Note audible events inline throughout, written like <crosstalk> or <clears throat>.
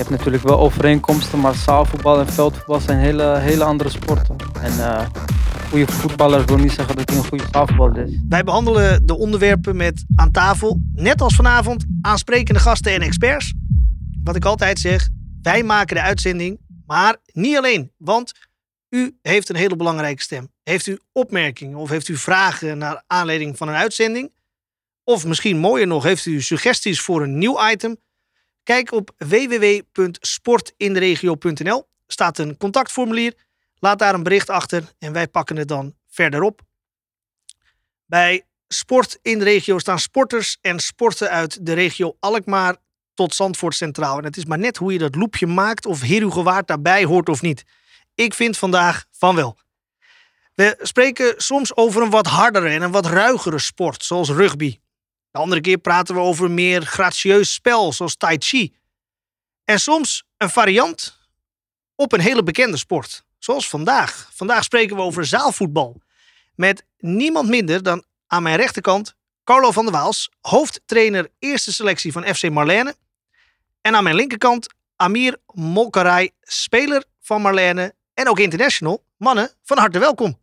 hebt natuurlijk wel overeenkomsten, maar zaalvoetbal en veldvoetbal zijn hele, hele andere sporten. En uh, goede voetballers wil niet zeggen dat hij een goede zaalvoetballer is. Wij behandelen de onderwerpen met aan tafel, net als vanavond, aansprekende gasten en experts. Wat ik altijd zeg, wij maken de uitzending, maar niet alleen. Want u heeft een hele belangrijke stem. Heeft u opmerkingen of heeft u vragen naar aanleiding van een uitzending? Of misschien mooier nog, heeft u suggesties voor een nieuw item? Kijk op www.sportinderegio.nl. Staat een contactformulier. Laat daar een bericht achter en wij pakken het dan verder op. Bij Sport in de regio staan sporters en sporten uit de regio Alkmaar tot Zandvoort Centraal. En het is maar net hoe je dat loepje maakt of Herugewaard daarbij hoort of niet. Ik vind vandaag van wel. We spreken soms over een wat hardere en een wat ruigere sport, zoals rugby. De andere keer praten we over een meer gracieus spel, zoals Tai Chi. En soms een variant op een hele bekende sport, zoals vandaag. Vandaag spreken we over zaalvoetbal. Met niemand minder dan aan mijn rechterkant Carlo van der Waals, hoofdtrainer eerste selectie van FC Marlene. En aan mijn linkerkant Amir Molkarij, speler van Marlene en ook international. Mannen, van harte welkom.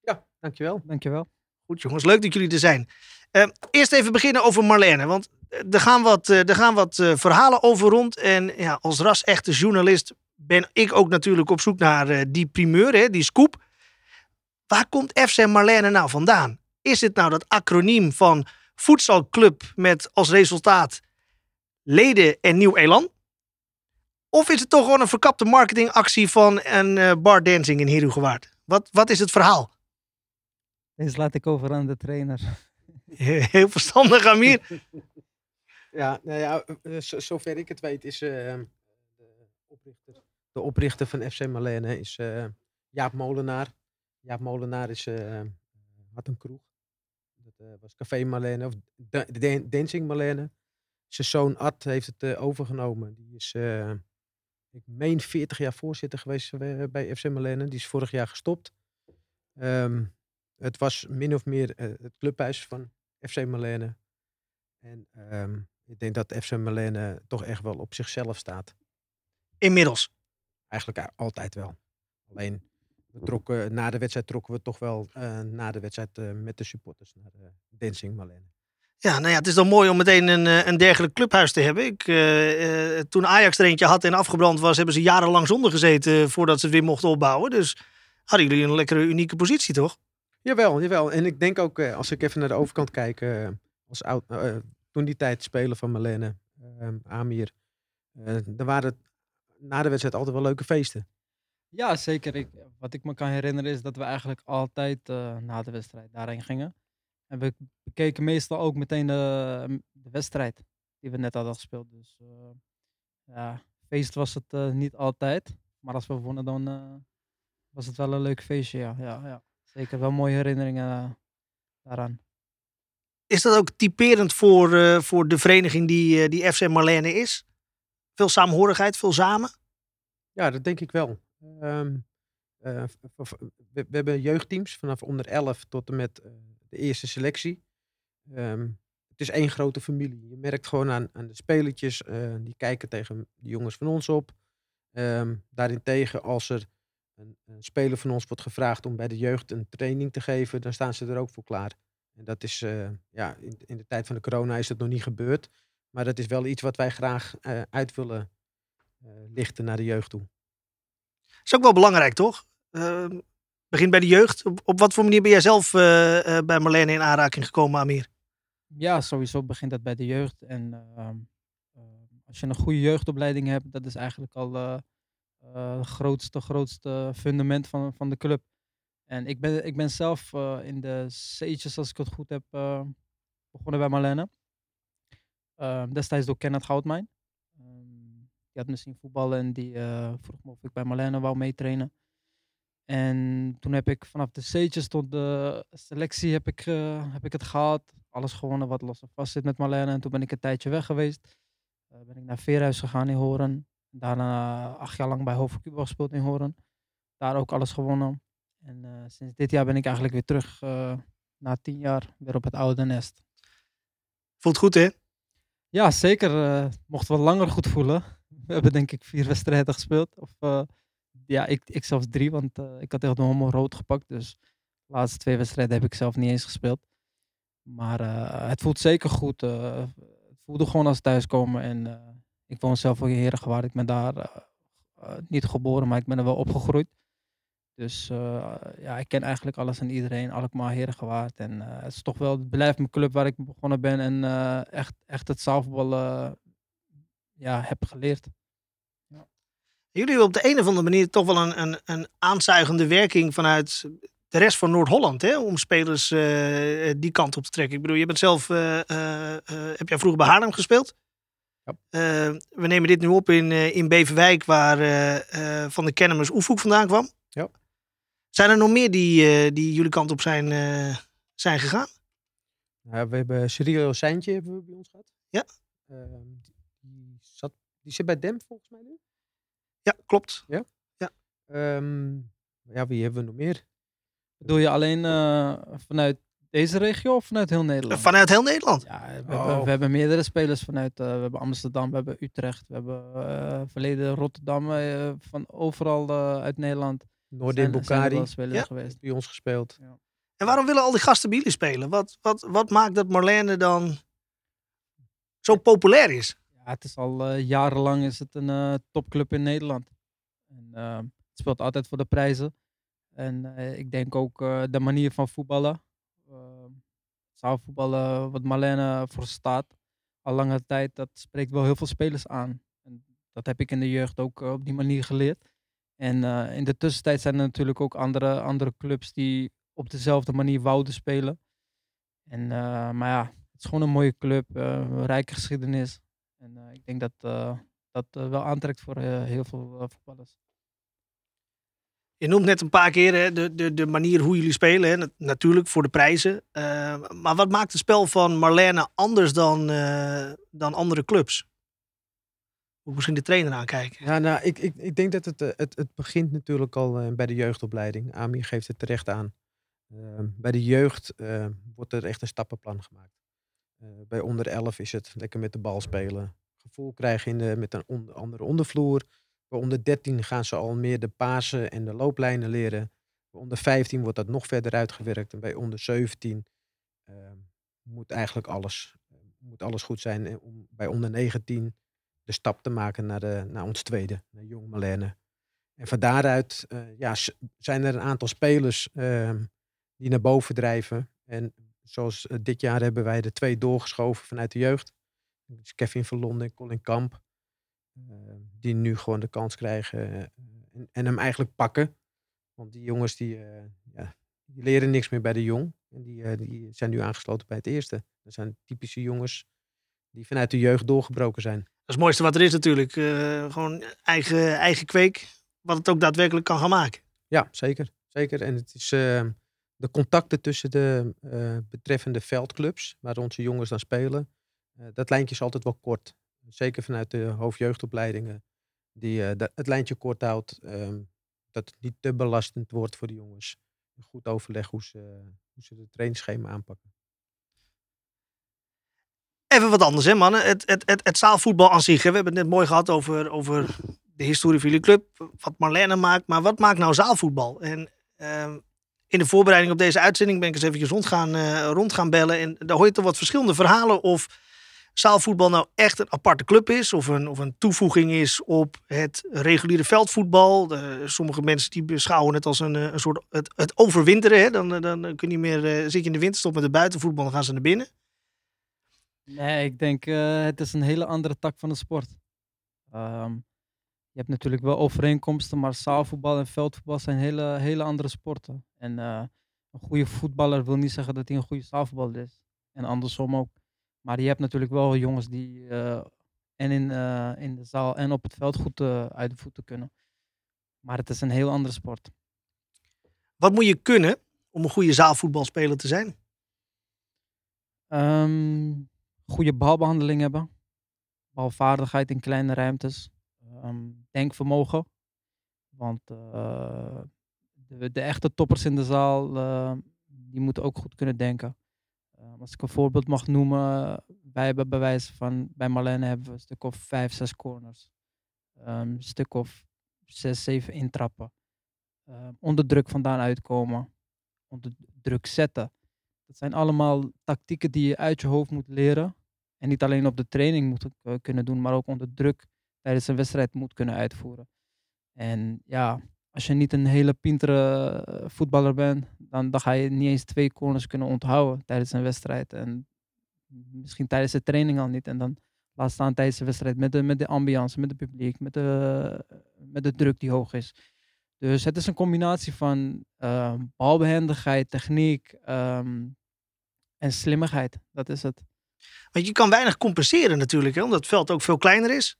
Ja, dankjewel. Dankjewel. Goed jongens, leuk dat jullie er zijn. Uh, eerst even beginnen over Marlene, want er gaan wat, uh, er gaan wat uh, verhalen over rond. En ja, als ras-echte journalist ben ik ook natuurlijk op zoek naar die primeur, hè, die scoop. Waar komt FC Marlene nou vandaan? Is het nou dat acroniem van voedselclub met als resultaat leden en nieuw elan? Of is het toch gewoon een verkapte marketingactie van een uh, bar dancing in Herugewaard? Wat, wat is het verhaal? Deze laat ik over aan de trainer. <laughs> Heel verstandig, Amir. <laughs> ja, nou ja, eh, zover ik het weet is uh, de, oprichter, van FC Marlene is uh, Jaap Molenaar. Jaap Molenaar is, had een kroeg. Dat was Café Marlene, of Dancing Marlene. Zijn zoon Ad heeft het overgenomen. Die is ik meen 40 jaar voorzitter geweest eh, bij FC Marlene. Die is vorig jaar gestopt. Ehm, het was min of meer uh, het clubhuis van FC Marlene. En um, ik denk dat FC Marlene toch echt wel op zichzelf staat. Inmiddels? Eigenlijk altijd wel. Alleen we trokken, na de wedstrijd trokken we toch wel uh, na de wedstrijd uh, met de supporters naar uh, Dancing Marlene. Ja, nou ja, het is dan mooi om meteen een, eh, een dergelijk clubhuis te hebben. Ik, uh, toen Ajax er eentje had en afgebrand was, hebben ze jarenlang zonder gezeten voordat ze het weer mochten opbouwen. Dus hadden jullie een lekkere, unieke positie, toch? Jawel, jawel. En ik denk ook, als ik even naar de overkant kijk, als oud, toen die tijd spelen van Marlene, Amir, dan waren het na de wedstrijd altijd wel leuke feesten. Ja, zeker. Ik, wat ik me kan herinneren is dat we eigenlijk altijd na de wedstrijd daarheen gingen. En we bekeken meestal ook meteen de, de wedstrijd die we net hadden gespeeld. Dus uh, ja, feest was het niet altijd. Maar als we wonnen, dan was het wel een leuk feestje. Ja, ja, ja. Zeker wel mooie herinneringen daaraan. Is dat ook typerend voor, voor de vereniging die, die FC Marlene is? Veel samenhorigheid, veel samen? Ja, dat denk ik wel. Um, we, we, hebben jeugdteams vanaf onder 11 tot en met de eerste selectie. Um, het is één grote familie. Je merkt gewoon aan, aan de spelertjes, uh, die kijken tegen de jongens van ons op. Um, daarentegen, als er een, een, speler van ons wordt gevraagd om bij de jeugd een training te geven, dan staan ze er ook voor klaar. En dat is, uh, ja, in, in, de tijd van de corona is dat nog niet gebeurd. Maar dat is wel iets wat wij graag uh, uit willen lichten naar de jeugd toe. Dat is ook wel belangrijk, toch? Ehm, begin bij de jeugd. Op, op wat voor manier ben jij zelf uh, uh, bij Marlene in aanraking gekomen, Amir? Ja, sowieso begint dat bij de jeugd. En uh, als je een goede jeugdopleiding hebt, dat is eigenlijk al het grootste, grootste fundament van, van de club. En ik ben, ik ben zelf in de C'tjes, als ik het goed heb, begonnen bij Marlene. Ehm, destijds door Kenneth Goudmijn. Ehm, die had misschien voetballen en die vroeg me of ik bij Marlene wou meetrainen. En toen heb ik vanaf de C'tjes tot de selectie heb ik, heb ik het gehad. Alles gewonnen wat los en vast zit met Marlene. En toen ben ik een tijdje weg geweest. Ben ik naar Veerhuis gegaan in Horen. Daarna acht jaar lang bij Hoofd Cuba gespeeld in Horen. Daar ook alles gewonnen. En uh, sinds dit jaar ben ik eigenlijk weer terug, na tien jaar, weer op het oude nest. Voelt goed hè? Ja, zeker. mocht wel langer goed voelen. <laughs> We hebben denk ik vier wedstrijden gespeeld. Of eh, ja, ik, ik zelfs drie, want eh, ik had echt nog helemaal rood gepakt. Dus de laatste twee wedstrijden heb ik zelf niet eens gespeeld. Maar eh, het voelt zeker goed. eh, het voelde gewoon als thuiskomen. En eh, ik woon zelf ook in Herengewaard. Ik ben daar eh, eh, niet geboren, maar ik ben er wel opgegroeid. Dus eh, ja, ik ken eigenlijk alles en iedereen. Alkmaar, Herengewaard. En het is toch wel, het blijft mijn club waar ik begonnen ben. En echt, echt het zaalvoetballen ja, heb geleerd. Jullie hebben op de een of andere manier toch wel een, een, een aanzuigende werking vanuit de rest van Noord-Holland. hè, Om spelers die kant op te trekken. Ik bedoel, je bent zelf, heb jij vroeger bij Haarlem gespeeld? Ja. Eh, we nemen dit nu op in, eh, in Beverwijk, waar eh, eh, Van de Kennemers Oefhoek vandaan kwam. Ja. Zijn er nog meer die, eh, die jullie kant op zijn, eh, zijn gegaan? Nou, we hebben Cyril Seintje hebben we bij ons gehad. Ja. Ehm, die, zat, die zit bij Dem volgens mij nu. Ja, klopt. Ehm, ja, wie hebben we nog meer? Bedoel je alleen eh, vanuit deze regio of vanuit heel Nederland? Vanuit heel Nederland. Ja, we, hebben, Oh. we hebben meerdere spelers vanuit. eh, we hebben Amsterdam, we hebben Utrecht, we hebben eh, verleden Rotterdam, eh, van overal eh, uit Nederland. Noordin Bukari Ja. geweest. bij ons gespeeld. En waarom willen al die gasten bij jullie spelen? Wat, wat, wat maakt dat Marlene dan zo populair is? Ja, het is al eh, jarenlang is het een eh, topclub in Nederland. En, eh, het speelt altijd voor de prijzen. En eh, ik denk ook eh, de manier van voetballen. Uh, zaalvoetballen, wat Marlene voor staat. Al lange tijd, dat spreekt wel heel veel spelers aan. En dat heb ik in de jeugd ook eh, op die manier geleerd. En eh, in de tussentijd zijn er natuurlijk ook andere, andere clubs die op dezelfde manier wouden spelen. En, eh, maar ja, het is gewoon een mooie club, eh, een rijke geschiedenis. En eh, ik denk dat eh, dat eh, wel aantrekt voor eh, heel veel eh, voetballers. Je noemt net een paar keer de, de, de manier hoe jullie spelen. Hè. Nat- Natuurlijk voor de prijzen. Eh, maar wat maakt het spel van Marlene anders dan, eh, dan andere clubs? Moet misschien de trainer aankijken. Ja, nou, ik, ik, ik denk dat het, eh, het, het begint natuurlijk al bij de jeugdopleiding. Ami geeft het terecht aan. Bij de jeugd wordt er echt een stappenplan gemaakt. Bij onder 11 is het lekker met de bal spelen. Gevoel krijgen in de, met een andere ondervloer. Bij onder 13 gaan ze al meer de pasen en de looplijnen leren. Bij onder 15 wordt dat nog verder uitgewerkt. En bij onder 17 ehm, moet eigenlijk alles, moet alles goed zijn. En om bij onder 19 de stap te maken naar, de, naar ons tweede, naar Jong Marlene. En van daaruit eh, ja, zijn er een aantal spelers ehm, die naar boven drijven. En zoals eh, dit jaar hebben wij er twee doorgeschoven vanuit de jeugd. Dus Kevin van Londen en Colin Kamp. Eh, die nu gewoon de kans krijgen eh, en, en hem eigenlijk pakken. Want die jongens die, eh, ja, die leren niks meer bij de jong. En die, eh, die zijn nu aangesloten bij het eerste. Dat zijn typische jongens die vanuit de jeugd doorgebroken zijn. Dat is het mooiste wat er is natuurlijk. Gewoon eigen, eigen kweek. Wat het ook daadwerkelijk kan gaan maken. Ja, zeker. zeker. En het is de contacten tussen de betreffende veldclubs, waar onze jongens dan spelen, dat lijntje is altijd wel kort. Zeker vanuit de hoofdjeugdopleidingen, die eh, het lijntje kort houdt, ehm, dat het niet te belastend wordt voor de jongens. Goed overleg hoe ze, hoe ze het trainingsschema aanpakken. Even wat anders, hè, mannen. Het, het, het, zaalvoetbal aan zich. We hebben het net mooi gehad over, over de historie van jullie club. Wat Marlene maakt. Maar wat maakt nou zaalvoetbal? En ehm, in de voorbereiding op deze uitzending ben ik eens eventjes rond gaan, eh, rond gaan bellen. En daar hoor je toch wat verschillende verhalen. Of zaalvoetbal nou echt een aparte club is. Of een, of een toevoeging is op het reguliere veldvoetbal. De, sommige mensen die beschouwen het als een, eh, een soort het, het overwinteren. Hè. Dan, eh, dan kun je meer, eh, zit je in de winterstop met de buitenvoetbal. Dan gaan ze naar binnen. Nee, ik denk het is een hele andere tak van de sport. Um, je hebt natuurlijk wel overeenkomsten, maar zaalvoetbal en veldvoetbal zijn hele, hele andere sporten. En een goede voetballer wil niet zeggen dat hij een goede zaalvoetballer is. En andersom ook. Maar je hebt natuurlijk wel jongens die uh, en in, in de zaal en op het veld goed uit de voeten kunnen. Maar het is een heel andere sport. Wat moet je kunnen om een goede zaalvoetbalspeler te zijn? Um, goede balbehandeling hebben. Balvaardigheid in kleine ruimtes. Um, denkvermogen. Want de, de, echte toppers in de zaal, die moeten ook goed kunnen denken. Uh, als ik een voorbeeld mag noemen, wij hebben bewijs van, bij Marlene hebben we een stuk of vijf, zes corners. Ehm, een stuk of zes, zeven intrappen. Ehm, onder druk vandaan uitkomen. Onder druk zetten. Dat zijn allemaal tactieken die je uit je hoofd moet leren. En niet alleen op de training moet eh, kunnen doen, maar ook onder druk tijdens een wedstrijd moet kunnen uitvoeren. En ja, als je niet een hele pintere eh, voetballer bent, dan, dan ga je niet eens twee corners kunnen onthouden tijdens een wedstrijd. En misschien tijdens de training al niet. En dan laat staan tijdens de wedstrijd met de, met de ambiance, met het publiek, met de, met de druk die hoog is. Dus het is een combinatie van uh, balbehendigheid, techniek ehm, en slimmigheid. Dat is het. Want je kan weinig compenseren natuurlijk, hè, omdat het veld ook veel kleiner is.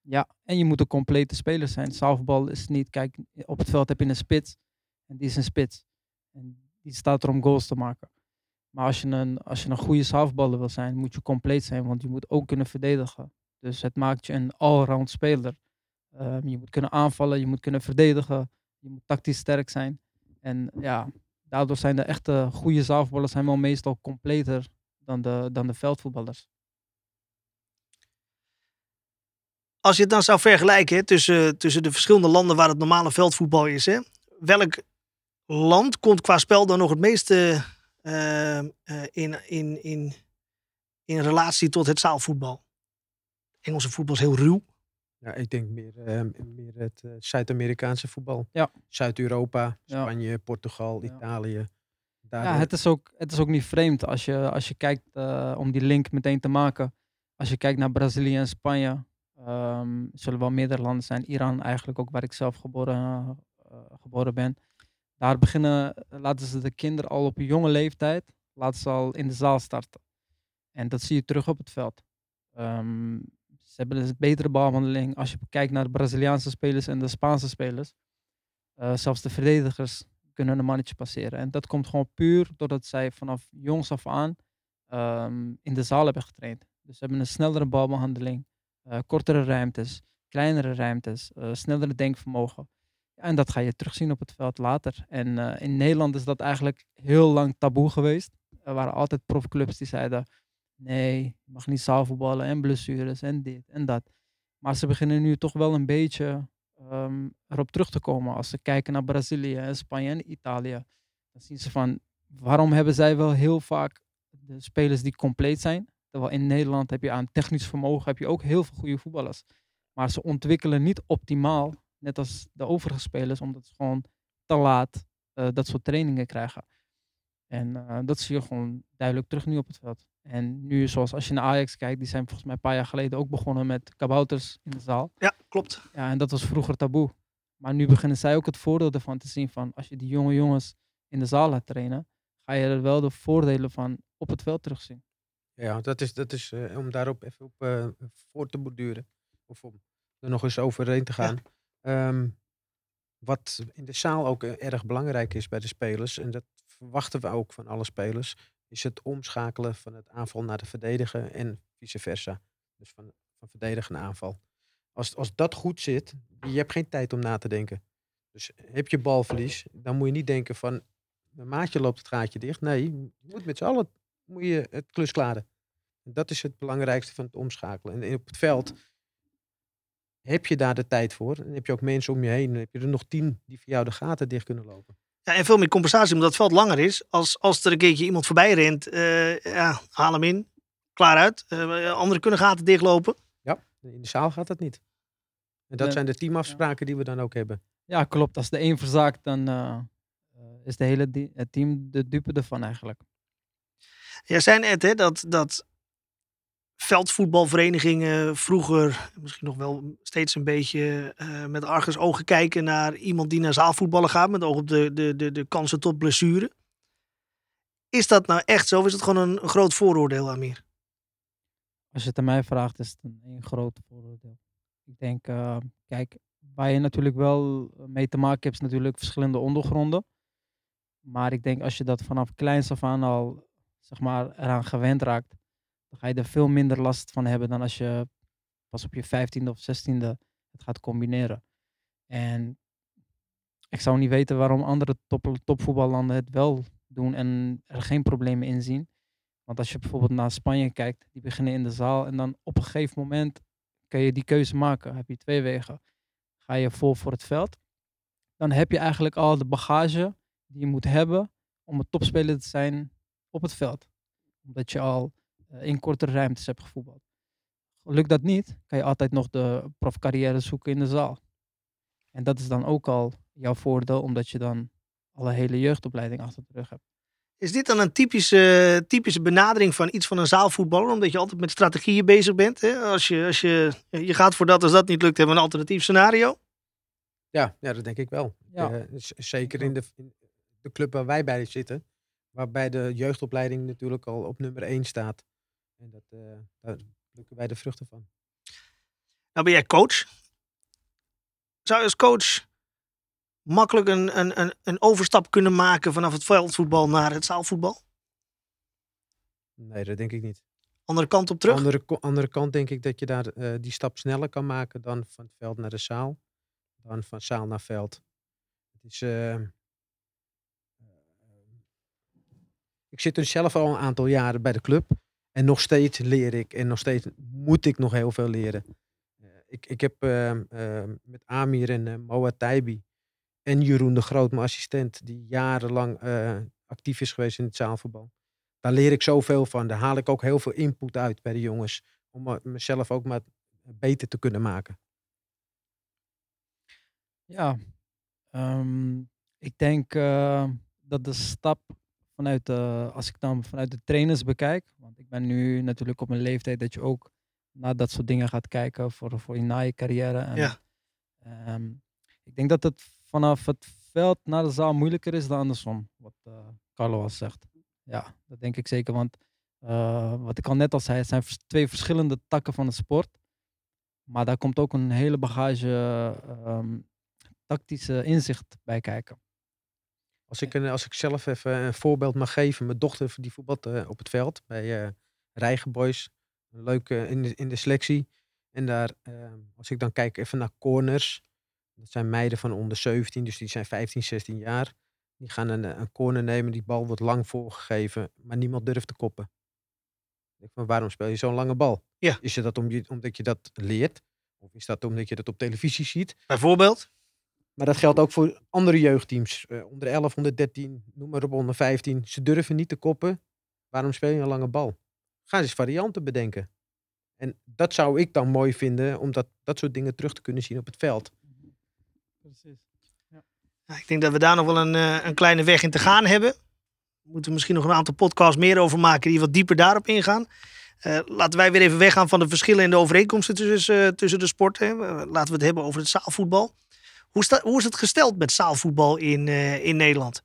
Ja, en je moet een complete speler zijn. Zaalvoetbal is niet, kijk, op het veld heb je een spits. En die is een spits. En die staat er om goals te maken. Maar als je een, als je een goede zaalvoetballer wil zijn, moet je compleet zijn. Want je moet ook kunnen verdedigen. Dus het maakt je een allround speler. Ehm, je moet kunnen aanvallen, je moet kunnen verdedigen. Je moet tactisch sterk zijn. En ja, daardoor zijn de echte goede zaalvoetballers wel meestal completer dan de, dan de veldvoetballers. Als je het dan zou vergelijken tussen, tussen de verschillende landen waar het normale veldvoetbal is, hè, welk land komt qua spel dan nog het meeste uh, uh, in, in, in, in relatie tot het zaalvoetbal? Engelse voetbal is heel ruw. Ja, ik denk meer, uh, meer het Zuid-Amerikaanse voetbal. Ja. Zuid-Europa, Spanje, ja. Portugal, Ja. Italië. Ja, het is ook, het is ook niet vreemd als je, als je kijkt, eh, om die link meteen te maken. Als je kijkt naar Brazilië en Spanje, ehm, zullen wel meerdere landen zijn. Iran eigenlijk ook, waar ik zelf geboren, eh, geboren ben. Daar beginnen, laten ze de kinderen al op jonge leeftijd, laten ze al in de zaal starten. En dat zie je terug op het veld. Ehm, ze hebben dus een betere balhandeling. Als je kijkt naar de Braziliaanse spelers en de Spaanse spelers, eh, zelfs de verdedigers kunnen een mannetje passeren. En dat komt gewoon puur doordat zij vanaf jongs af aan ehm, in de zaal hebben getraind. Dus ze hebben een snellere balbehandeling, uh, kortere ruimtes, kleinere ruimtes, uh, snellere denkvermogen. En dat ga je terugzien op het veld later. En uh, in Nederland is dat eigenlijk heel lang taboe geweest. Er waren altijd profclubs die zeiden, nee, je mag niet zaalvoetballen en blessures en dit en dat. Maar ze beginnen nu toch wel een beetje um, erop terug te komen. Als ze kijken naar Brazilië en Spanje en Italië, dan zien ze van waarom hebben zij wel heel vaak de spelers die compleet zijn. Terwijl in Nederland heb je aan technisch vermogen heb je ook heel veel goede voetballers. Maar ze ontwikkelen niet optimaal, net als de overige spelers, omdat ze gewoon te laat uh, dat soort trainingen krijgen. En uh, dat zie je gewoon duidelijk terug nu op het veld. En nu, zoals als je naar Ajax kijkt, die zijn volgens mij een paar jaar geleden ook begonnen met kabouters in de zaal. Ja, klopt. Ja, en dat was vroeger taboe. Maar nu beginnen zij ook het voordeel ervan te zien van als je die jonge jongens in de zaal laat trainen, ga je er wel de voordelen van op het veld terugzien. Ja, dat is, dat is uh, om daarop even op uh, voor te borduren. Of om er nog eens overheen te gaan. Ja. Um, wat in de zaal ook uh, erg belangrijk is bij de spelers, en dat verwachten we ook van alle spelers, is het omschakelen van het aanval naar de verdedigen en vice versa. Dus van, van verdedigen naar aanval. Als, als dat goed zit, je hebt geen tijd om na te denken. Dus heb je balverlies, dan moet je niet denken van mijn maatje loopt het gaatje dicht. Nee, je moet met z'n allen moet je het klus klaren. En dat is het belangrijkste van het omschakelen. En op het veld heb je daar de tijd voor. En heb je ook mensen om je heen. Dan heb je er nog tien die voor jou de gaten dicht kunnen lopen. Ja, en veel meer compensatie omdat het veld langer is. Als, als er een keertje iemand voorbij rent, uh, ja, haal hem in. Klaar uit. Uh, anderen kunnen gaten dichtlopen. Ja, in de zaal gaat dat niet. En dat ja. zijn de teamafspraken ja. die we dan ook hebben. Ja, klopt. Als de een verzaakt, dan uh, is de hele die, het team de dupe ervan eigenlijk. Jij zei net hè, dat, dat veldvoetbalverenigingen vroeger misschien nog wel steeds een beetje uh, met argus ogen kijken naar iemand die naar zaalvoetballen gaat met oog op de, de, de, de kansen tot blessure. Is dat nou echt zo? Of is het gewoon een, groot vooroordeel, Amir? Als je het aan mij vraagt, is het een, een groot vooroordeel. Ik denk, uh, kijk, waar je natuurlijk wel mee te maken hebt, natuurlijk verschillende ondergronden. Maar ik denk als je dat vanaf kleins af aan al, zeg maar, eraan gewend raakt, dan ga je er veel minder last van hebben dan als je pas op je vijftiende of zestiende het gaat combineren. En ik zou niet weten waarom andere top, topvoetballanden het wel doen en er geen problemen in zien. Want als je bijvoorbeeld naar Spanje kijkt, die beginnen in de zaal en dan op een gegeven moment kun je die keuze maken. Heb je twee wegen. Ga je vol voor het veld. Dan heb je eigenlijk al de bagage die je moet hebben om een topspeler te zijn op het veld. Omdat je al in kortere ruimtes hebt gevoetbald. Lukt dat niet, kan je altijd nog de profcarrière zoeken in de zaal. En dat is dan ook al jouw voordeel, omdat je dan al een hele jeugdopleiding achter de rug hebt. Is dit dan een typische, typische benadering van iets van een zaalvoetballer? Omdat je altijd met strategieën bezig bent. Hè? Als, je, als je, je gaat voor dat, als dat niet lukt, hebben we een alternatief scenario. Ja, ja dat denk ik wel. Ja. Uh, zeker in de, in de club waar wij bij zitten. Waarbij de jeugdopleiding natuurlijk al op nummer 1 staat. En dat, uh, daar plukken wij de vruchten van. Nou ben jij coach. Zou je als coach makkelijk een, een, een, een overstap kunnen maken vanaf het veldvoetbal naar het zaalvoetbal? Nee, dat denk ik niet. Andere kant op terug? Andere, andere kant denk ik dat je daar uh, die stap sneller kan maken dan van het veld naar de zaal. Dan van zaal naar veld. Het is, uh, ik zit er zelf al een aantal jaren bij de club. En nog steeds leer ik. En nog steeds moet ik nog heel veel leren. Uh, ik, ik heb met Amir en Moa Taibi en Jeroen de Groot, mijn assistent, die jarenlang uh, actief is geweest in het zaalvoetbal. Daar leer ik zoveel van. Daar haal ik ook heel veel input uit bij de jongens. Om mezelf ook maar beter te kunnen maken. Ja, um, ik denk uh, dat de stap vanuit de, als ik dan vanuit de trainers bekijk, want ik ben nu natuurlijk op mijn leeftijd dat je ook naar dat soort dingen gaat kijken voor, voor je na je carrière. En, ja. Um, ik denk dat het vanaf het veld naar de zaal moeilijker is dan andersom. Wat uh, Carlo al zegt. Ja, dat denk ik zeker. Want uh, wat ik al net al zei, het zijn twee verschillende takken van de sport. Maar daar komt ook een hele bagage um, tactische inzicht bij kijken. Als ik, als ik zelf even een voorbeeld mag geven. Mijn dochter die voetbalt uh, op het veld bij uh, Rijgenboys. Leuk in, de, in de selectie. En daar, als ik dan kijk even naar corners. Dat zijn meiden van onder 17, dus die zijn 15, 16 jaar. Die gaan een, een corner nemen, die bal wordt lang voorgegeven, maar niemand durft te koppen. Ik van, waarom speel je zo'n lange bal? Ja. Is dat om je, omdat je dat leert? Of is dat omdat je dat op televisie ziet? Bijvoorbeeld? Maar dat geldt ook voor andere jeugdteams. Uh, onder 11, onder 13, noem maar op, onder 15. Ze durven niet te koppen. Waarom speel je een lange bal? Ga eens varianten bedenken. En dat zou ik dan mooi vinden, om dat, dat soort dingen terug te kunnen zien op het veld precies. Ja. Nou, ik denk dat we daar nog wel een, uh, een kleine weg in te gaan hebben. We moeten misschien nog een aantal podcasts meer over maken die wat dieper daarop ingaan. Uh, laten wij weer even weggaan van de verschillen en de overeenkomsten tussen, tussen de sporten. laten we het hebben over het zaalvoetbal. Hoe, hoe is het gesteld met zaalvoetbal in, in Nederland?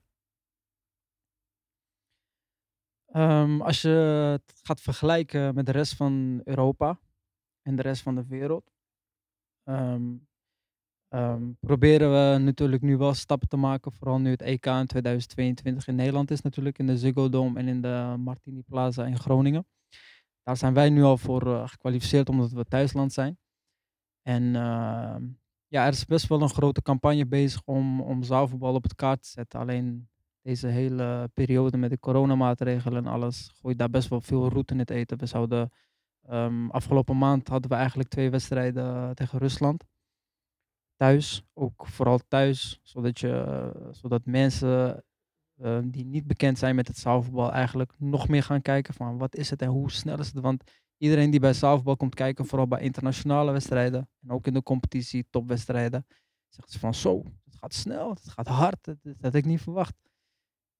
Um, als je het gaat vergelijken met de rest van Europa en de rest van de wereld, um, Um, proberen we natuurlijk nu wel stappen te maken. Vooral nu het EK in 2022 in Nederland is natuurlijk. In de Ziggo Dome en in de Martini Plaza in Groningen. Daar zijn wij nu al voor uh, gekwalificeerd omdat we thuisland zijn. En ja, er is best wel een grote campagne bezig om, om zaalvoetbal op het kaart te zetten. Alleen deze hele periode met de coronamaatregelen en alles gooit daar best wel veel roet in het eten. We zouden um, afgelopen maand hadden we eigenlijk twee wedstrijden tegen Rusland thuis, ook vooral thuis, zodat, je, zodat mensen uh, die niet bekend zijn met het zaalvoetbal eigenlijk nog meer gaan kijken van wat is het en hoe snel is het. Want iedereen die bij zaalvoetbal komt kijken, vooral bij internationale wedstrijden en ook in de competitie, topwedstrijden, zegt ze van zo, het gaat snel, het gaat hard, dat, dat had ik niet verwacht.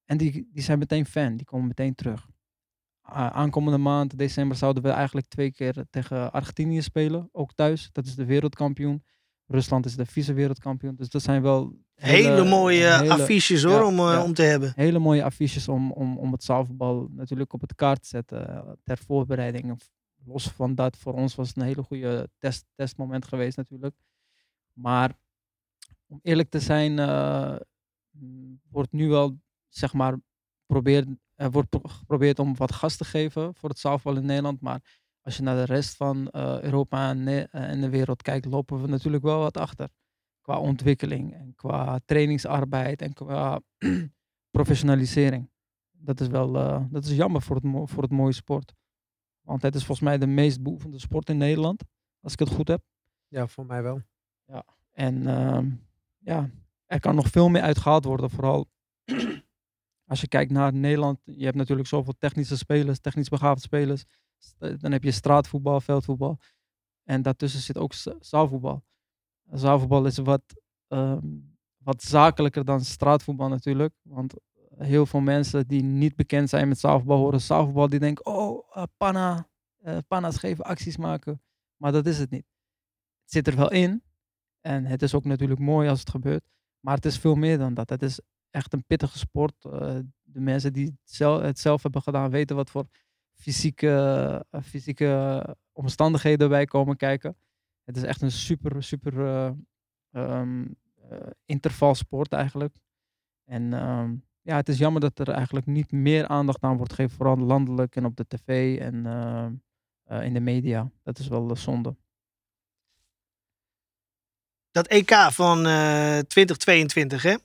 En die, die zijn meteen fan, die komen meteen terug. aankomende maand, december, zouden we eigenlijk twee keer tegen Argentinië spelen, ook thuis. Dat is de wereldkampioen. Rusland is de vice-wereldkampioen. Dus dat zijn wel... Hele, mooie affiches hoor, om, ja, om te hebben. Hele mooie affiches om, om, om het zaalvoetbal natuurlijk op het kaart te zetten. Eh, ter voorbereiding. Los van dat, voor ons was het een hele goede test, testmoment geweest natuurlijk. Maar om eerlijk te zijn, uh, wordt nu wel, zeg maar, probeer, er wordt geprobeerd om wat gas te geven voor het zaalvoetbal in Nederland. Maar als je naar de rest van uh, Europa en, en, de wereld kijkt, lopen we natuurlijk wel wat achter. Qua ontwikkeling en qua trainingsarbeid en qua <clears throat> professionalisering. Dat is wel dat is jammer voor het, voor het mooie sport. Want het is volgens mij de meest beoefende sport in Nederland. als ik het goed heb. Ja, voor mij wel. En ehm, ja, er kan nog veel meer uitgehaald worden. Vooral <clears throat> als je kijkt naar Nederland. Je hebt natuurlijk zoveel technische spelers, technisch begaafde spelers. Dan heb je straatvoetbal, veldvoetbal. En daartussen zit ook za- zaalvoetbal. Zaalvoetbal is wat, ehm, wat zakelijker dan straatvoetbal natuurlijk. Want heel veel mensen die niet bekend zijn met zaalvoetbal horen zaalvoetbal. Die denken, oh, eh, panna, eh, panna's geven, acties maken. Maar dat is het niet. Het zit er wel in. En het is ook natuurlijk mooi als het gebeurt. Maar het is veel meer dan dat. Het is echt een pittige sport. Eh, de mensen die het zelf, hebben gedaan weten wat voor fysieke, fysieke omstandigheden bij komen kijken. Het is echt een super, super eh, intervalsport eigenlijk. En ehm, ja, het is jammer dat er eigenlijk niet meer aandacht aan wordt gegeven, vooral landelijk en op de tv en eh, eh, in de media. Dat is wel eh, zonde. Dat EK van 2022, hè?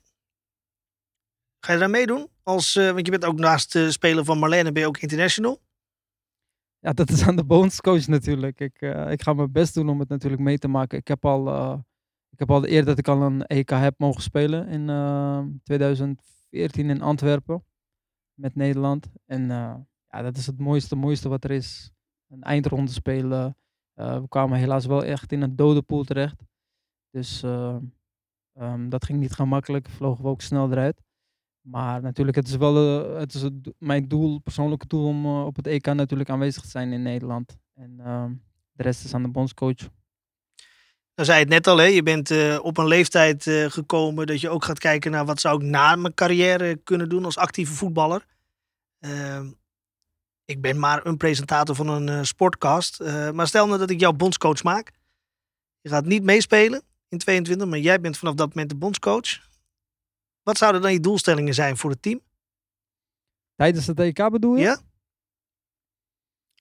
Ga je daar meedoen? Als, want je bent ook naast de speler van Marlene, ben je ook international? Ja, dat is aan de bondscoach natuurlijk. Ik, ik ga mijn best doen om het natuurlijk mee te maken. Ik heb al, ik heb al de eer dat ik al een EK heb mogen spelen in 2004 14 in Antwerpen met Nederland. En eh, ja, dat is het mooiste, mooiste wat er is. Een eindronde spelen. Eh, we kwamen helaas wel echt in een dode pool terecht. Dus eh, ehm, dat ging niet gemakkelijk. Vlogen we ook snel eruit. Maar natuurlijk, het is wel het is mijn doel, persoonlijke doel om op het EK natuurlijk aanwezig te zijn in Nederland. En ehm, de rest is aan de bondscoach dan zei het net al, hè? je bent eh, op een leeftijd eh, gekomen dat je ook gaat kijken naar wat zou ik na mijn carrière kunnen doen als actieve voetballer. Ehm, ik ben maar een presentator van een eh, sportcast. maar stel nou dat ik jou bondscoach maak. Je gaat niet meespelen in 22, maar jij bent vanaf dat moment de bondscoach. Wat zouden dan je doelstellingen zijn voor het team? Tijdens het EK bedoel je? Ja?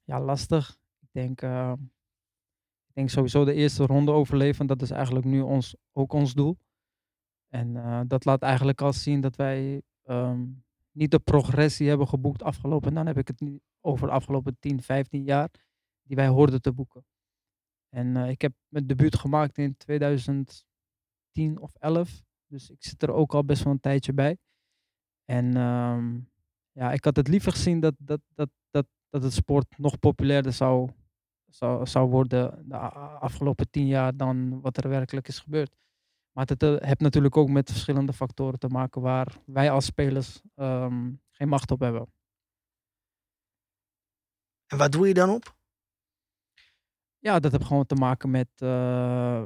Ja, lastig. Ik denk, eh, ik denk sowieso de eerste ronde overleven. Dat is eigenlijk nu ons, ook ons doel. En eh, dat laat eigenlijk al zien dat wij ehm, niet de progressie hebben geboekt afgelopen. En dan heb ik het niet over de afgelopen 10, 15 jaar die wij hoorden te boeken. En eh, ik heb mijn debuut gemaakt in 2010 of 11. Dus ik zit er ook al best wel een tijdje bij. En ehm, ja, ik had het liever gezien dat, dat, dat, dat, dat het sport nog populairder zou, zou, zou worden de afgelopen tien jaar dan wat er werkelijk is gebeurd. Maar het eh, heeft natuurlijk ook met verschillende factoren te maken waar wij als spelers ehm, geen macht op hebben. En waar doe je dan op? Ja, dat heeft gewoon te maken met eh,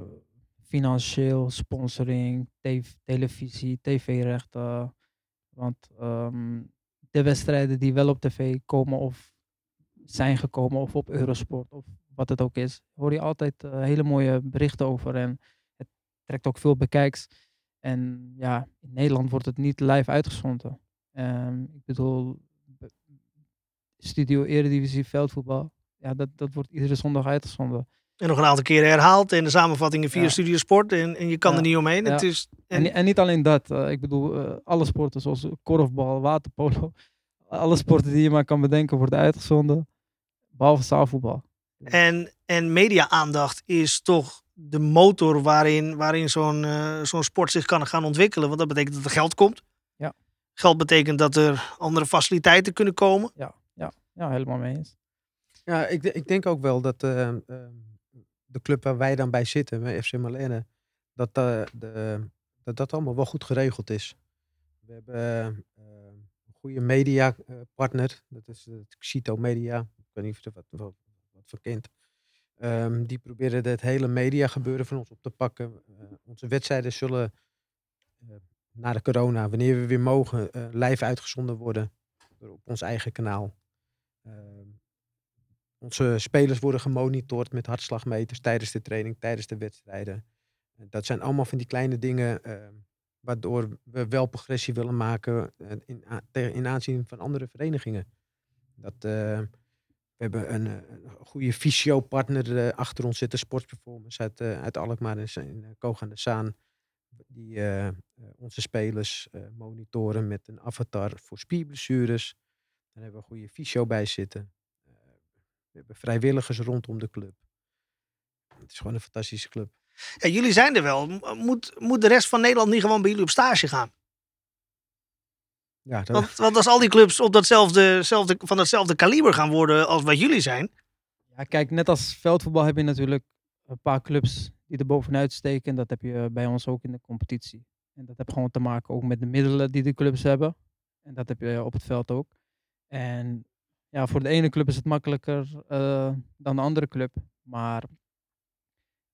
financieel, sponsoring, tv televisie, tv-rechten. Want ehm, de wedstrijden die wel op tv komen of zijn gekomen of op Eurosport of wat het ook is, hoor je altijd eh, hele mooie berichten over en het trekt ook veel bekijks. En ja, in Nederland wordt het niet live uitgezonden. Ehm, ik bedoel, be- Studio Eredivisie veldvoetbal, ja, dat, dat wordt iedere zondag uitgezonden. En nog een aantal keren herhaald en de samenvattingen via Ja. Studio Sport. En, en je kan Ja. er niet omheen. Ja. Het is, En, en niet alleen dat. eh, ik bedoel, eh, alle sporten zoals korfbal, waterpolo. Alle sporten die je maar kan bedenken worden uitgezonden. Behalve zaalvoetbal. En, en media-aandacht is toch de motor waarin, waarin zo'n eh, zo'n sport zich kan gaan ontwikkelen. Want dat betekent dat er geld komt. Ja. Geld betekent dat er andere faciliteiten kunnen komen. Ja, helemaal mee eens. Ja, ik, ik denk ook wel dat eh, ehm, de club waar wij dan bij zitten, bij FC Marlene, dat, eh, de, dat dat allemaal wel goed geregeld is. We hebben eh, een goede mediapartner, dat is het Xito Media. Weet niet of wat, van kent. Ehm, die proberen het hele media gebeuren van ons op te pakken. Eh, onze wedstrijden zullen eh, na de corona, wanneer we weer mogen, eh, live uitgezonden worden op ons eigen kanaal. Ehm, onze spelers worden gemonitord met hartslagmeters tijdens de training, tijdens de wedstrijden. En Dat zijn allemaal van die kleine dingen ehm, waardoor we wel progressie willen maken in, in aanzien van andere verenigingen. Dat, we hebben een, eh, een goede fysio-partner eh, achter ons zitten, Sportperformance uit, eh, uit Alkmaar in aan de. Die onze spelers monitoren met een avatar voor spierblessures. Daar hebben we een goede fysio bij zitten. We hebben vrijwilligers rondom de club. het is gewoon een fantastische club. Ja, jullie zijn er wel. Moet, moet de rest van Nederland niet gewoon bij jullie op stage gaan? Ja, dat, Want, want als al die clubs op datzelfde, zelfde, van datzelfde kaliber gaan worden als wat jullie zijn. Ja, kijk, net als veldvoetbal heb je natuurlijk een paar clubs die er bovenuit steken. Dat heb je bij ons ook in de competitie. En dat heeft gewoon te maken ook met de middelen die de clubs hebben. En dat heb je op het veld ook. En ja, voor de ene club is het makkelijker eh, dan de andere club. Maar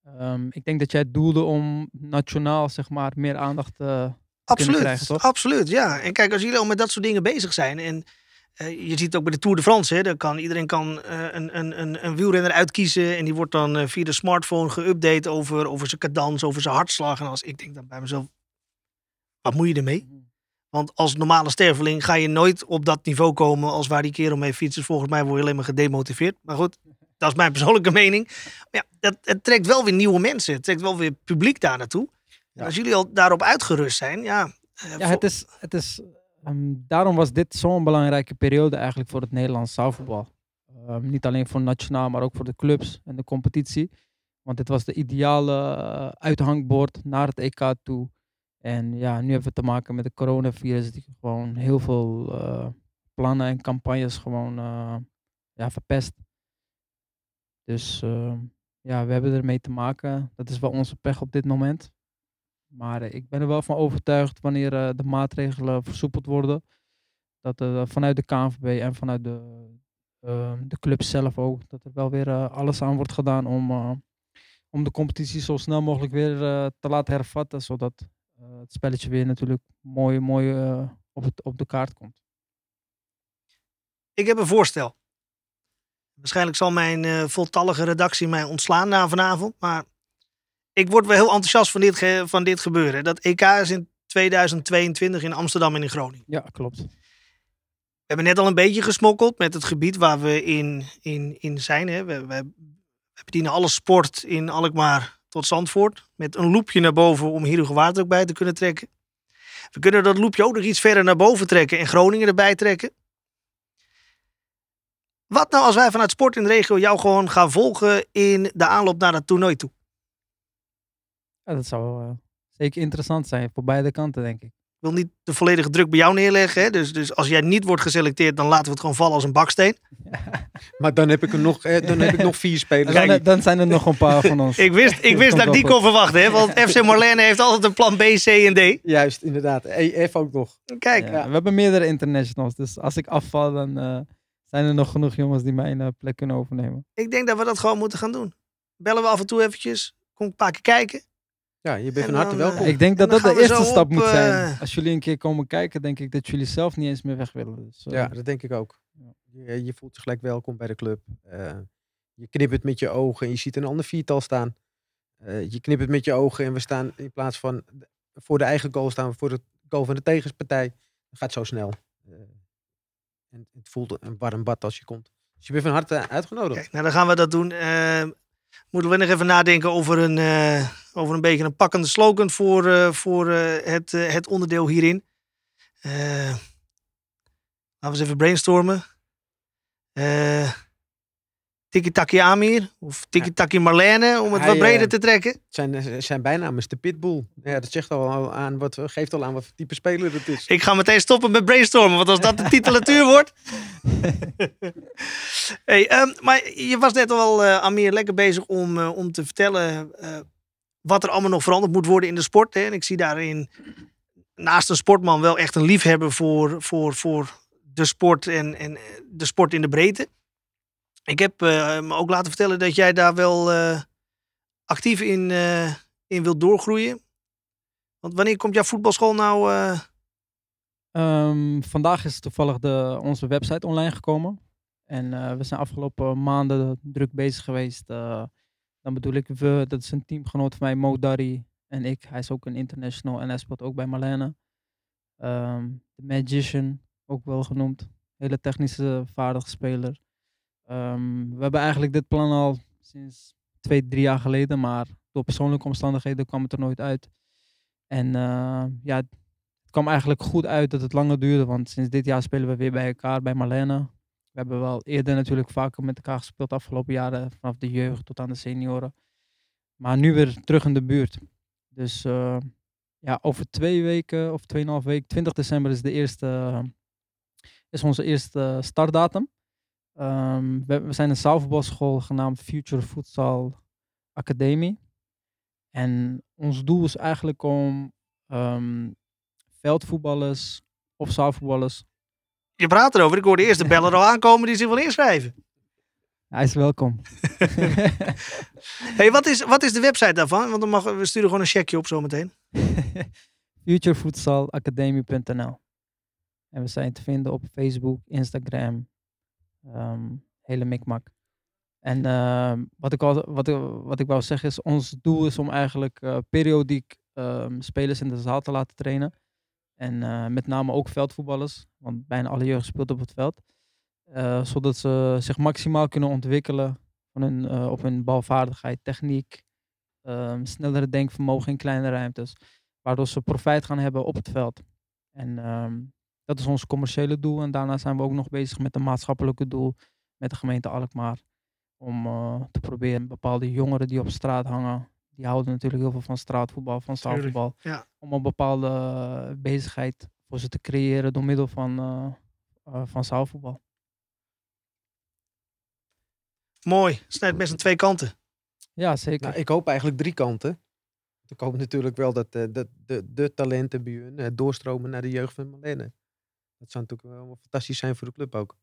ehm, ik denk dat jij het doelde om nationaal, zeg maar, meer aandacht eh, Absoluut, krijgen, toch? absoluut, ja. En kijk, als jullie al met dat soort dingen bezig zijn en eh, je ziet het ook bij de Tour de France, hè, dan kan, iedereen kan eh, een, een, een, een wielrenner uitkiezen en die wordt dan eh, via de smartphone geüpdate over, over zijn cadans, over zijn hartslag. En als ik denk dan bij mezelf, wat moet je ermee? Want als normale sterveling ga je nooit op dat niveau komen als waar die kerel mee fietst. Dus volgens mij word je alleen maar gedemotiveerd. Maar goed, dat is mijn <laughs> persoonlijke mening. Maar ja, het, het trekt wel weer nieuwe mensen. Het trekt wel weer publiek daar naartoe. Ja. als jullie al daarop uitgerust zijn, ja. eh, Ja, het is, het is, ehm, daarom was dit zo'n belangrijke periode eigenlijk voor het Nederlands zaalvoetbal. Ehm, niet alleen voor nationaal, maar ook voor de clubs en de competitie. Want dit was de ideale eh, uithangbord naar het EK toe. En ja, nu hebben we te maken met de coronavirus die gewoon heel veel eh, plannen en campagnes gewoon ja, verpest. Dus ehm, ja, we hebben ermee te maken. Dat is wel onze pech op dit moment. Maar eh, ik ben er wel van overtuigd wanneer eh, de maatregelen versoepeld worden. Dat er vanuit de KNVB en vanuit de, ehm, de club zelf ook. Dat er wel weer eh, alles aan wordt gedaan om, eh, om de competitie zo snel mogelijk weer eh, te laten hervatten. Zodat eh, het spelletje weer natuurlijk mooi, mooi eh, op, het, op de kaart komt. Ik heb een voorstel. Waarschijnlijk zal mijn eh, voltallige redactie mij ontslaan na vanavond. Maar ik word wel heel enthousiast van dit, ge- van dit gebeuren. Dat EK is in 2022 in Amsterdam en in Groningen. Ja, klopt. We hebben net al een beetje gesmokkeld met het gebied waar we in, in, in zijn. Hè. We, we, we bedienen alle sport in Alkmaar tot Zandvoort. Met een loopje naar boven om hier Waard ook bij te kunnen trekken. We kunnen dat loopje ook nog iets verder naar boven trekken en Groningen erbij trekken. Wat nou als wij vanuit Sport in de regio jou gewoon gaan volgen in de aanloop naar dat toernooi toe? Ja, dat zou eh, zeker interessant zijn voor beide kanten, denk ik. Ik wil niet de volledige druk bij jou neerleggen. Hè? Dus, dus als jij niet wordt geselecteerd, dan laten we het gewoon vallen als een baksteen. <laughs> maar dan heb ik er nog, eh, dan heb ik nog vier spelers. Dan, Kijk, dan zijn er nog een paar van ons. <laughs> Ik wist, ik wist dat ik die kon verwachten, hè? want FC Marlene heeft altijd een plan B, C en D. Juist, inderdaad. EF ook nog. Kijk, Ja, We hebben meerdere internationals, dus als ik afval, dan eh, zijn er nog genoeg jongens die mijn eh, plek kunnen overnemen. ik denk dat we dat gewoon moeten gaan doen. Bellen we af en toe eventjes, kom een paar keer kijken. Ja, je bent En van harte dan, eh, welkom. Ik denk dat dat de eerste stap op, moet zijn. eh, Als jullie een keer komen kijken, denk ik dat jullie zelf niet eens meer weg willen. Dus, eh, Ja, dat denk ik ook. Je, je voelt je gelijk welkom bij de club. Eh, je knippert met je ogen en je ziet een ander viertal staan. Eh, je knippert met je ogen en we staan in plaats van voor de eigen goal staan we voor de goal van de tegenpartij. Dat gaat zo snel. Eh, en het voelt een warm bad als je komt. Dus je bent van harte uitgenodigd. Kijk, nou dan gaan we dat doen. Eh, moeten we nog even nadenken over een, eh, over een beetje een pakkende slogan voor, eh, voor eh, het, eh, het onderdeel hierin. Laten we eens even brainstormen. Tiki Taki Amir of Tiki Taki Marlene, om het Hij, wat breder te trekken. Zijn, zijn bijnaam is de Pitbull. Ja, dat zegt al aan wat, geeft al aan wat type speler het is. Ik ga meteen stoppen met brainstormen, want als dat de titulatuur <laughs> wordt. hey, ehm, maar je was net al, Amir, lekker bezig om, om te vertellen wat er allemaal nog veranderd moet worden in de sport. Hè. En ik zie daarin naast een sportman wel echt een liefhebber voor, voor, voor de sport en, en eh, de sport in de breedte. Ik heb eh, me ook laten vertellen dat jij daar wel eh, actief in, in wilt doorgroeien. Want wanneer komt jouw voetbalschool nou... eh, Ehm, vandaag is toevallig de, onze website online gekomen. En we zijn afgelopen maanden druk bezig geweest. Dan bedoel ik we, dat is een teamgenoot van mij, Mo Dari en ik. Hij is ook een international en hij speelt ook bij Marlene. Ehm, De Magician, ook wel genoemd. Hele technische, vaardige speler. Ehm, we hebben eigenlijk dit plan al sinds twee, drie jaar geleden. Maar door persoonlijke omstandigheden kwam het er nooit uit. En eh, ja, het kwam eigenlijk goed uit dat het langer duurde, want sinds dit jaar spelen we weer bij elkaar bij Marlene. We hebben wel eerder natuurlijk vaker met elkaar gespeeld de afgelopen jaren, vanaf de jeugd tot aan de senioren. maar nu weer terug in de buurt. Dus eh, ja, over twee weken of tweeënhalf weken, 20 december is, de eerste, is onze eerste startdatum. Ehm, we, zijn een zaalvoetbalschool genaamd Future Futsal Academie. En ons doel is eigenlijk om ehm, veldvoetballers of zaalvoetballers. Je praat erover. Ik hoorde eerst de <laughs> beller al aankomen die zich wil inschrijven. Hij is welkom. <laughs> Hey, wat, is, wat is de website daarvan? Want dan mag, we sturen gewoon een checkje op zometeen. <laughs> Futurevoetsalacademie.nl En we zijn te vinden op Facebook, Instagram, ehm, hele mikmak. En ehm, wat, ik al, wat, wat ik wou zeggen is, ons doel is om eigenlijk eh, periodiek ehm, spelers in de zaal te laten trainen. En eh, met name ook veldvoetballers, want bijna alle jeugd speelt op het veld. Eh, zodat ze zich maximaal kunnen ontwikkelen van eh, op hun balvaardigheid, techniek, ehm, snellere denkvermogen in kleine ruimtes. Waardoor ze profijt gaan hebben op het veld. En ehm, dat is ons commerciële doel. En daarna zijn we ook nog bezig met een maatschappelijke doel met de gemeente Alkmaar. Om te proberen bepaalde jongeren die op straat hangen. Die houden natuurlijk heel veel van straatvoetbal, van zaalvoetbal. ja. Om een bepaalde eh, bezigheid voor ze te creëren door middel van, eh, eh, van zaalvoetbal. Mooi. Snijdt best aan twee kanten. Ja, zeker. Nou, ik hoop eigenlijk drie kanten. Ik hoop natuurlijk wel dat, eh, dat de, de talenten bij hun eh, doorstromen naar de jeugd van Marlene. Dat zou natuurlijk wel fantastisch zijn voor de club ook.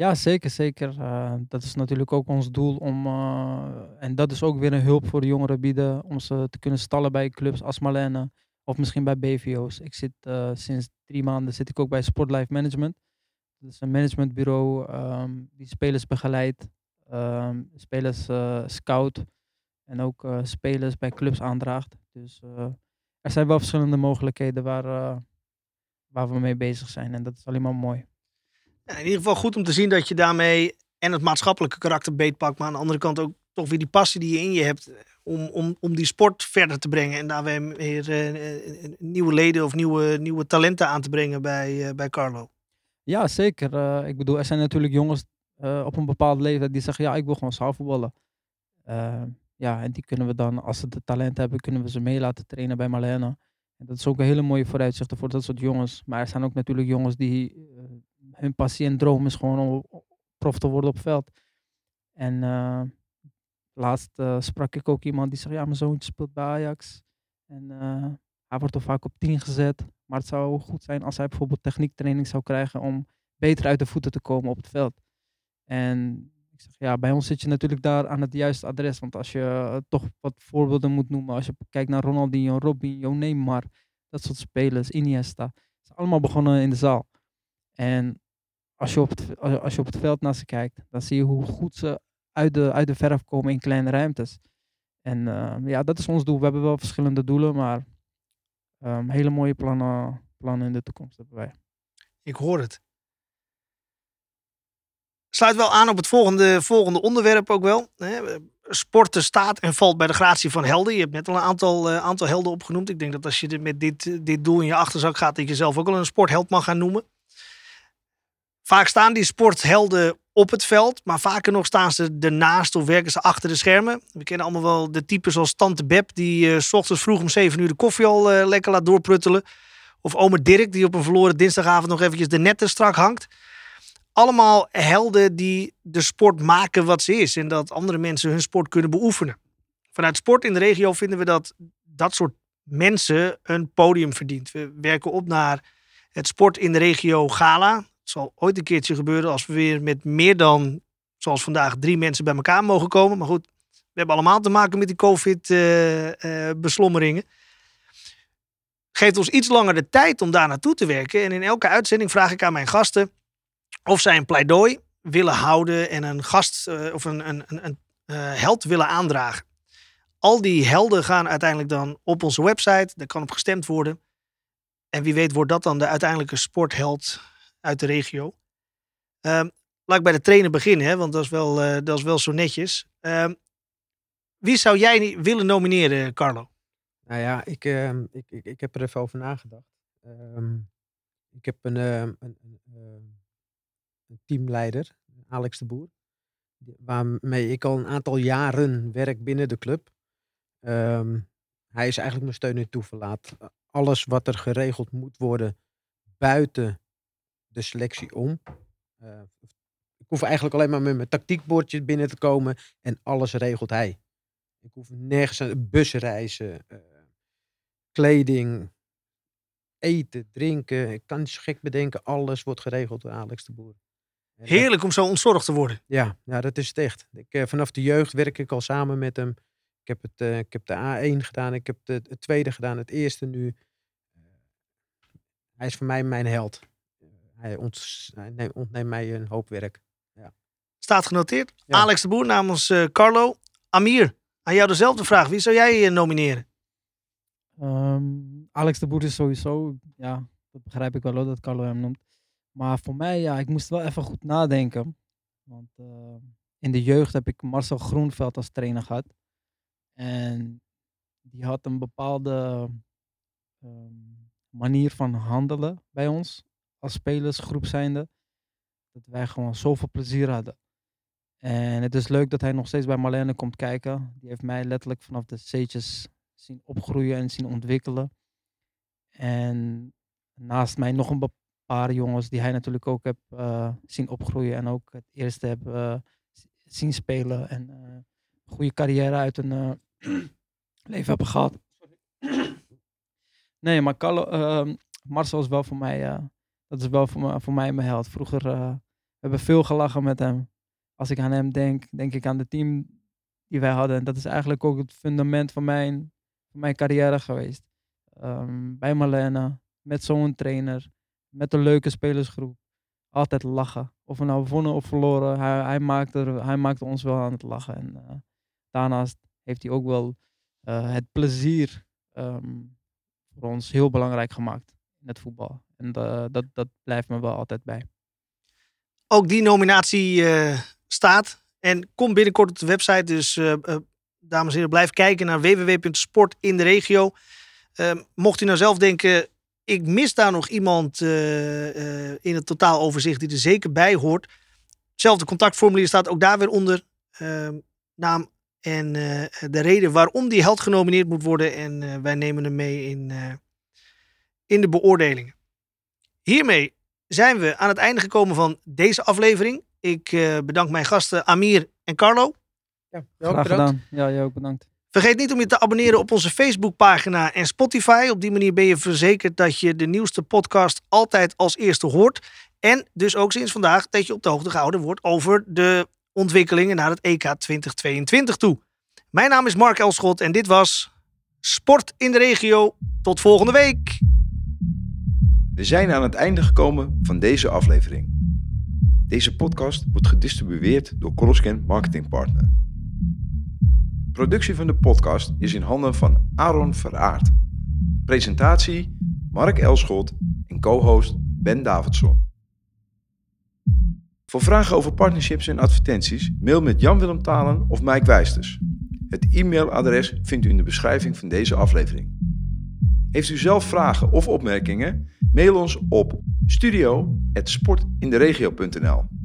Ja, zeker, zeker. Eh, dat is natuurlijk ook ons doel om, eh, en dat is ook weer een hulp voor de jongeren bieden, om ze te kunnen stallen bij clubs als Marlene of misschien bij BVO's. Ik zit eh, sinds drie maanden zit ik ook bij Sportlife Management. Dat is een managementbureau ehm, die spelers begeleidt, ehm, spelers scout en ook spelers bij clubs aandraagt. Dus er zijn wel verschillende mogelijkheden waar, waar we mee bezig zijn en dat is alleen maar mooi. In ieder geval goed om te zien dat je daarmee en het maatschappelijke karakter beetpakt. Maar aan de andere kant ook toch weer die passie die je in je hebt om, om, om die sport verder te brengen. En daar weer, eh, eh, nieuwe leden of nieuwe, nieuwe talenten aan te brengen bij, eh, bij Carlo. Ja, zeker. Ik bedoel, er zijn natuurlijk jongens op een bepaalde leeftijd die zeggen, ja, ik wil gewoon zaalvoetballen. Ja, en die kunnen we dan, als ze de talent hebben, kunnen we ze mee laten trainen bij Marlena. En dat is ook een hele mooie vooruitzicht voor dat soort jongens. Maar er zijn ook natuurlijk jongens die, hun passie en droom is gewoon om prof te worden op veld. En eh, laatst eh, sprak ik ook iemand die zei, ja, mijn zoontje speelt bij Ajax. En eh, hij wordt er vaak op 10 gezet. Maar het zou goed zijn als hij bijvoorbeeld techniektraining zou krijgen om beter uit de voeten te komen op het veld. En ik zeg, ja, bij ons zit je natuurlijk daar aan het juiste adres. Want als je toch wat voorbeelden moet noemen, als je kijkt naar Ronaldinho, Robinho, Neymar, dat soort spelers, Iniesta, zijn allemaal begonnen in de zaal. En als je op het, als je- op het veld naar ze kijkt, dan zie je hoe goed ze uit de, uit de verf komen in kleine ruimtes. En eh, ja, dat is ons doel. We hebben wel verschillende doelen, maar ehm, hele mooie plannen, plannen in de toekomst hebben wij. Ik hoor het. Sluit wel aan op het volgende, volgende onderwerp ook wel. Sporten staat en valt bij de gratie van helden. Je hebt net al een aantal, eh, aantal helden opgenoemd. Ik denk dat als je met dit, dit doel in je achterzak gaat, dat je zelf ook wel een sportheld mag gaan noemen. Vaak staan die sporthelden op het veld, maar vaker nog staan ze ernaast of werken ze achter de schermen. We kennen allemaal wel de types als Tante Beb, die eh, s ochtends vroeg om 7 uur de koffie al eh, lekker laat doorpruttelen. Of ome Dirk, die op een verloren dinsdagavond nog eventjes de netten strak hangt. Allemaal helden die de sport maken wat ze is. En dat andere mensen hun sport kunnen beoefenen. Vanuit sport in de regio vinden we dat dat soort mensen een podium verdient. We werken op naar het Sport in de Regio Gala. Zal ooit een keertje gebeuren als we weer met meer dan, zoals vandaag, drie mensen bij elkaar mogen komen. Maar goed, we hebben allemaal te maken met die COVID-beslommeringen geeft ons iets langer de tijd om daar naartoe te werken. En in elke uitzending vraag ik aan mijn gasten of zij een pleidooi willen houden en een gast eh, of een, een, een, een eh, held willen aandragen. Al die helden gaan uiteindelijk dan op onze website. Daar kan op gestemd worden. En wie weet wordt dat dan de uiteindelijke sportheld uit de regio. Ehm, laat ik bij de trainer beginnen, hè, want dat is wel, eh, dat is wel zo netjes. Ehm, wie zou jij willen nomineren, Carlo? Nou ja, ik, ehm, ik, ik, ik heb er even over nagedacht. Ik heb een, een, een, een teamleider, Alex de Boer, waarmee ik al een aantal jaren werk binnen de club. Hij is eigenlijk mijn steun en toeverlaat. Alles wat er geregeld moet worden buiten de selectie om. Uh, ik hoef eigenlijk alleen maar met mijn tactiekbordje binnen te komen en alles regelt hij. Ik hoef nergens aan busreizen, uh, kleding, eten, drinken. Ik kan niet zo gek bedenken. Alles wordt geregeld door Alex de Boer. Heerlijk om zo ontzorgd te worden. Ja, ja dat is het echt. Ik, uh, vanaf de jeugd werk ik al samen met hem. Ik heb, het, uh, ik heb de A1 gedaan, ik heb de, het tweede gedaan, het eerste nu. hij is voor mij mijn held. Hij, ont, hij ontneemt mij een hoop werk. Ja. Staat genoteerd. Ja. Alex de Boer namens uh, Carlo. Amir, aan jou dezelfde vraag. Wie zou jij nomineren? Um, Alex de Boer is sowieso, ja, dat begrijp ik wel hoor, dat Carlo hem noemt. Maar voor mij, ja, ik moest wel even goed nadenken. Want uh, in de jeugd heb ik Marcel Groenveld als trainer gehad. En die had een bepaalde um, manier van handelen bij ons. Als spelersgroep zijnde. Dat wij gewoon zoveel plezier hadden. En het is leuk dat hij nog steeds bij Marlene komt kijken. Die heeft mij letterlijk vanaf de C'tjes zien opgroeien en zien ontwikkelen. En naast mij nog een paar jongens die hij natuurlijk ook heb uh, zien opgroeien en ook het eerste heb uh, zien spelen en uh, een goede carrière uit een <clears throat> leven hebben gehad. nee, maar Carlo, ehm, Marcel is wel voor mij, dat is wel voor, voor mij mijn held. Vroeger we hebben we veel gelachen met hem. Als ik aan hem denk, denk ik aan het team die wij hadden. En dat is eigenlijk ook het fundament van mijn, van mijn carrière geweest. Um, bij Marlene, met zo'n trainer, met een leuke spelersgroep. Altijd lachen. Of we nou wonnen of verloren, hij, hij, maakte, hij maakte ons wel aan het lachen. En uh, daarnaast heeft hij ook wel uh, het plezier um, voor ons heel belangrijk gemaakt in het voetbal. En dat, dat blijft me wel altijd bij. Ook die nominatie staat en komt binnenkort op de website. Dus dames en heren, blijf kijken naar www.sport in de regio. Uh, mocht u nou zelf denken, ik mis daar nog iemand in het totaaloverzicht die er zeker bij hoort. Hetzelfde contactformulier staat ook daar weer onder. Ehm, naam en de reden waarom die held genomineerd moet worden. En wij nemen hem mee in, in de beoordelingen. Hiermee zijn we aan het einde gekomen van deze aflevering. Ik bedank mijn gasten Amir en Carlo. Ja, Graag gedaan. Ja, jij ook bedankt. Vergeet niet om je te abonneren op onze Facebookpagina en Spotify. Op die manier ben je verzekerd dat je de nieuwste podcast altijd als eerste hoort. En dus ook sinds vandaag dat je op de hoogte gehouden wordt over de ontwikkelingen naar het EK 2022 toe. Mijn naam is Mark Elschot en dit was Sport in de Regio. Tot volgende week. We zijn aan het einde gekomen van deze aflevering. Deze podcast wordt gedistribueerd door Coloscan Marketing Partner. Productie van de podcast is in handen van Aaron Veraard. Presentatie Mark Elschot en co-host Ben Davidson. Voor vragen over partnerships en advertenties mail met Jan-Willem Talen of Mike Wijsters. Het e-mailadres vindt u in de beschrijving van deze aflevering. Heeft u zelf vragen of opmerkingen? Mail ons op studio.sportinderegio.nl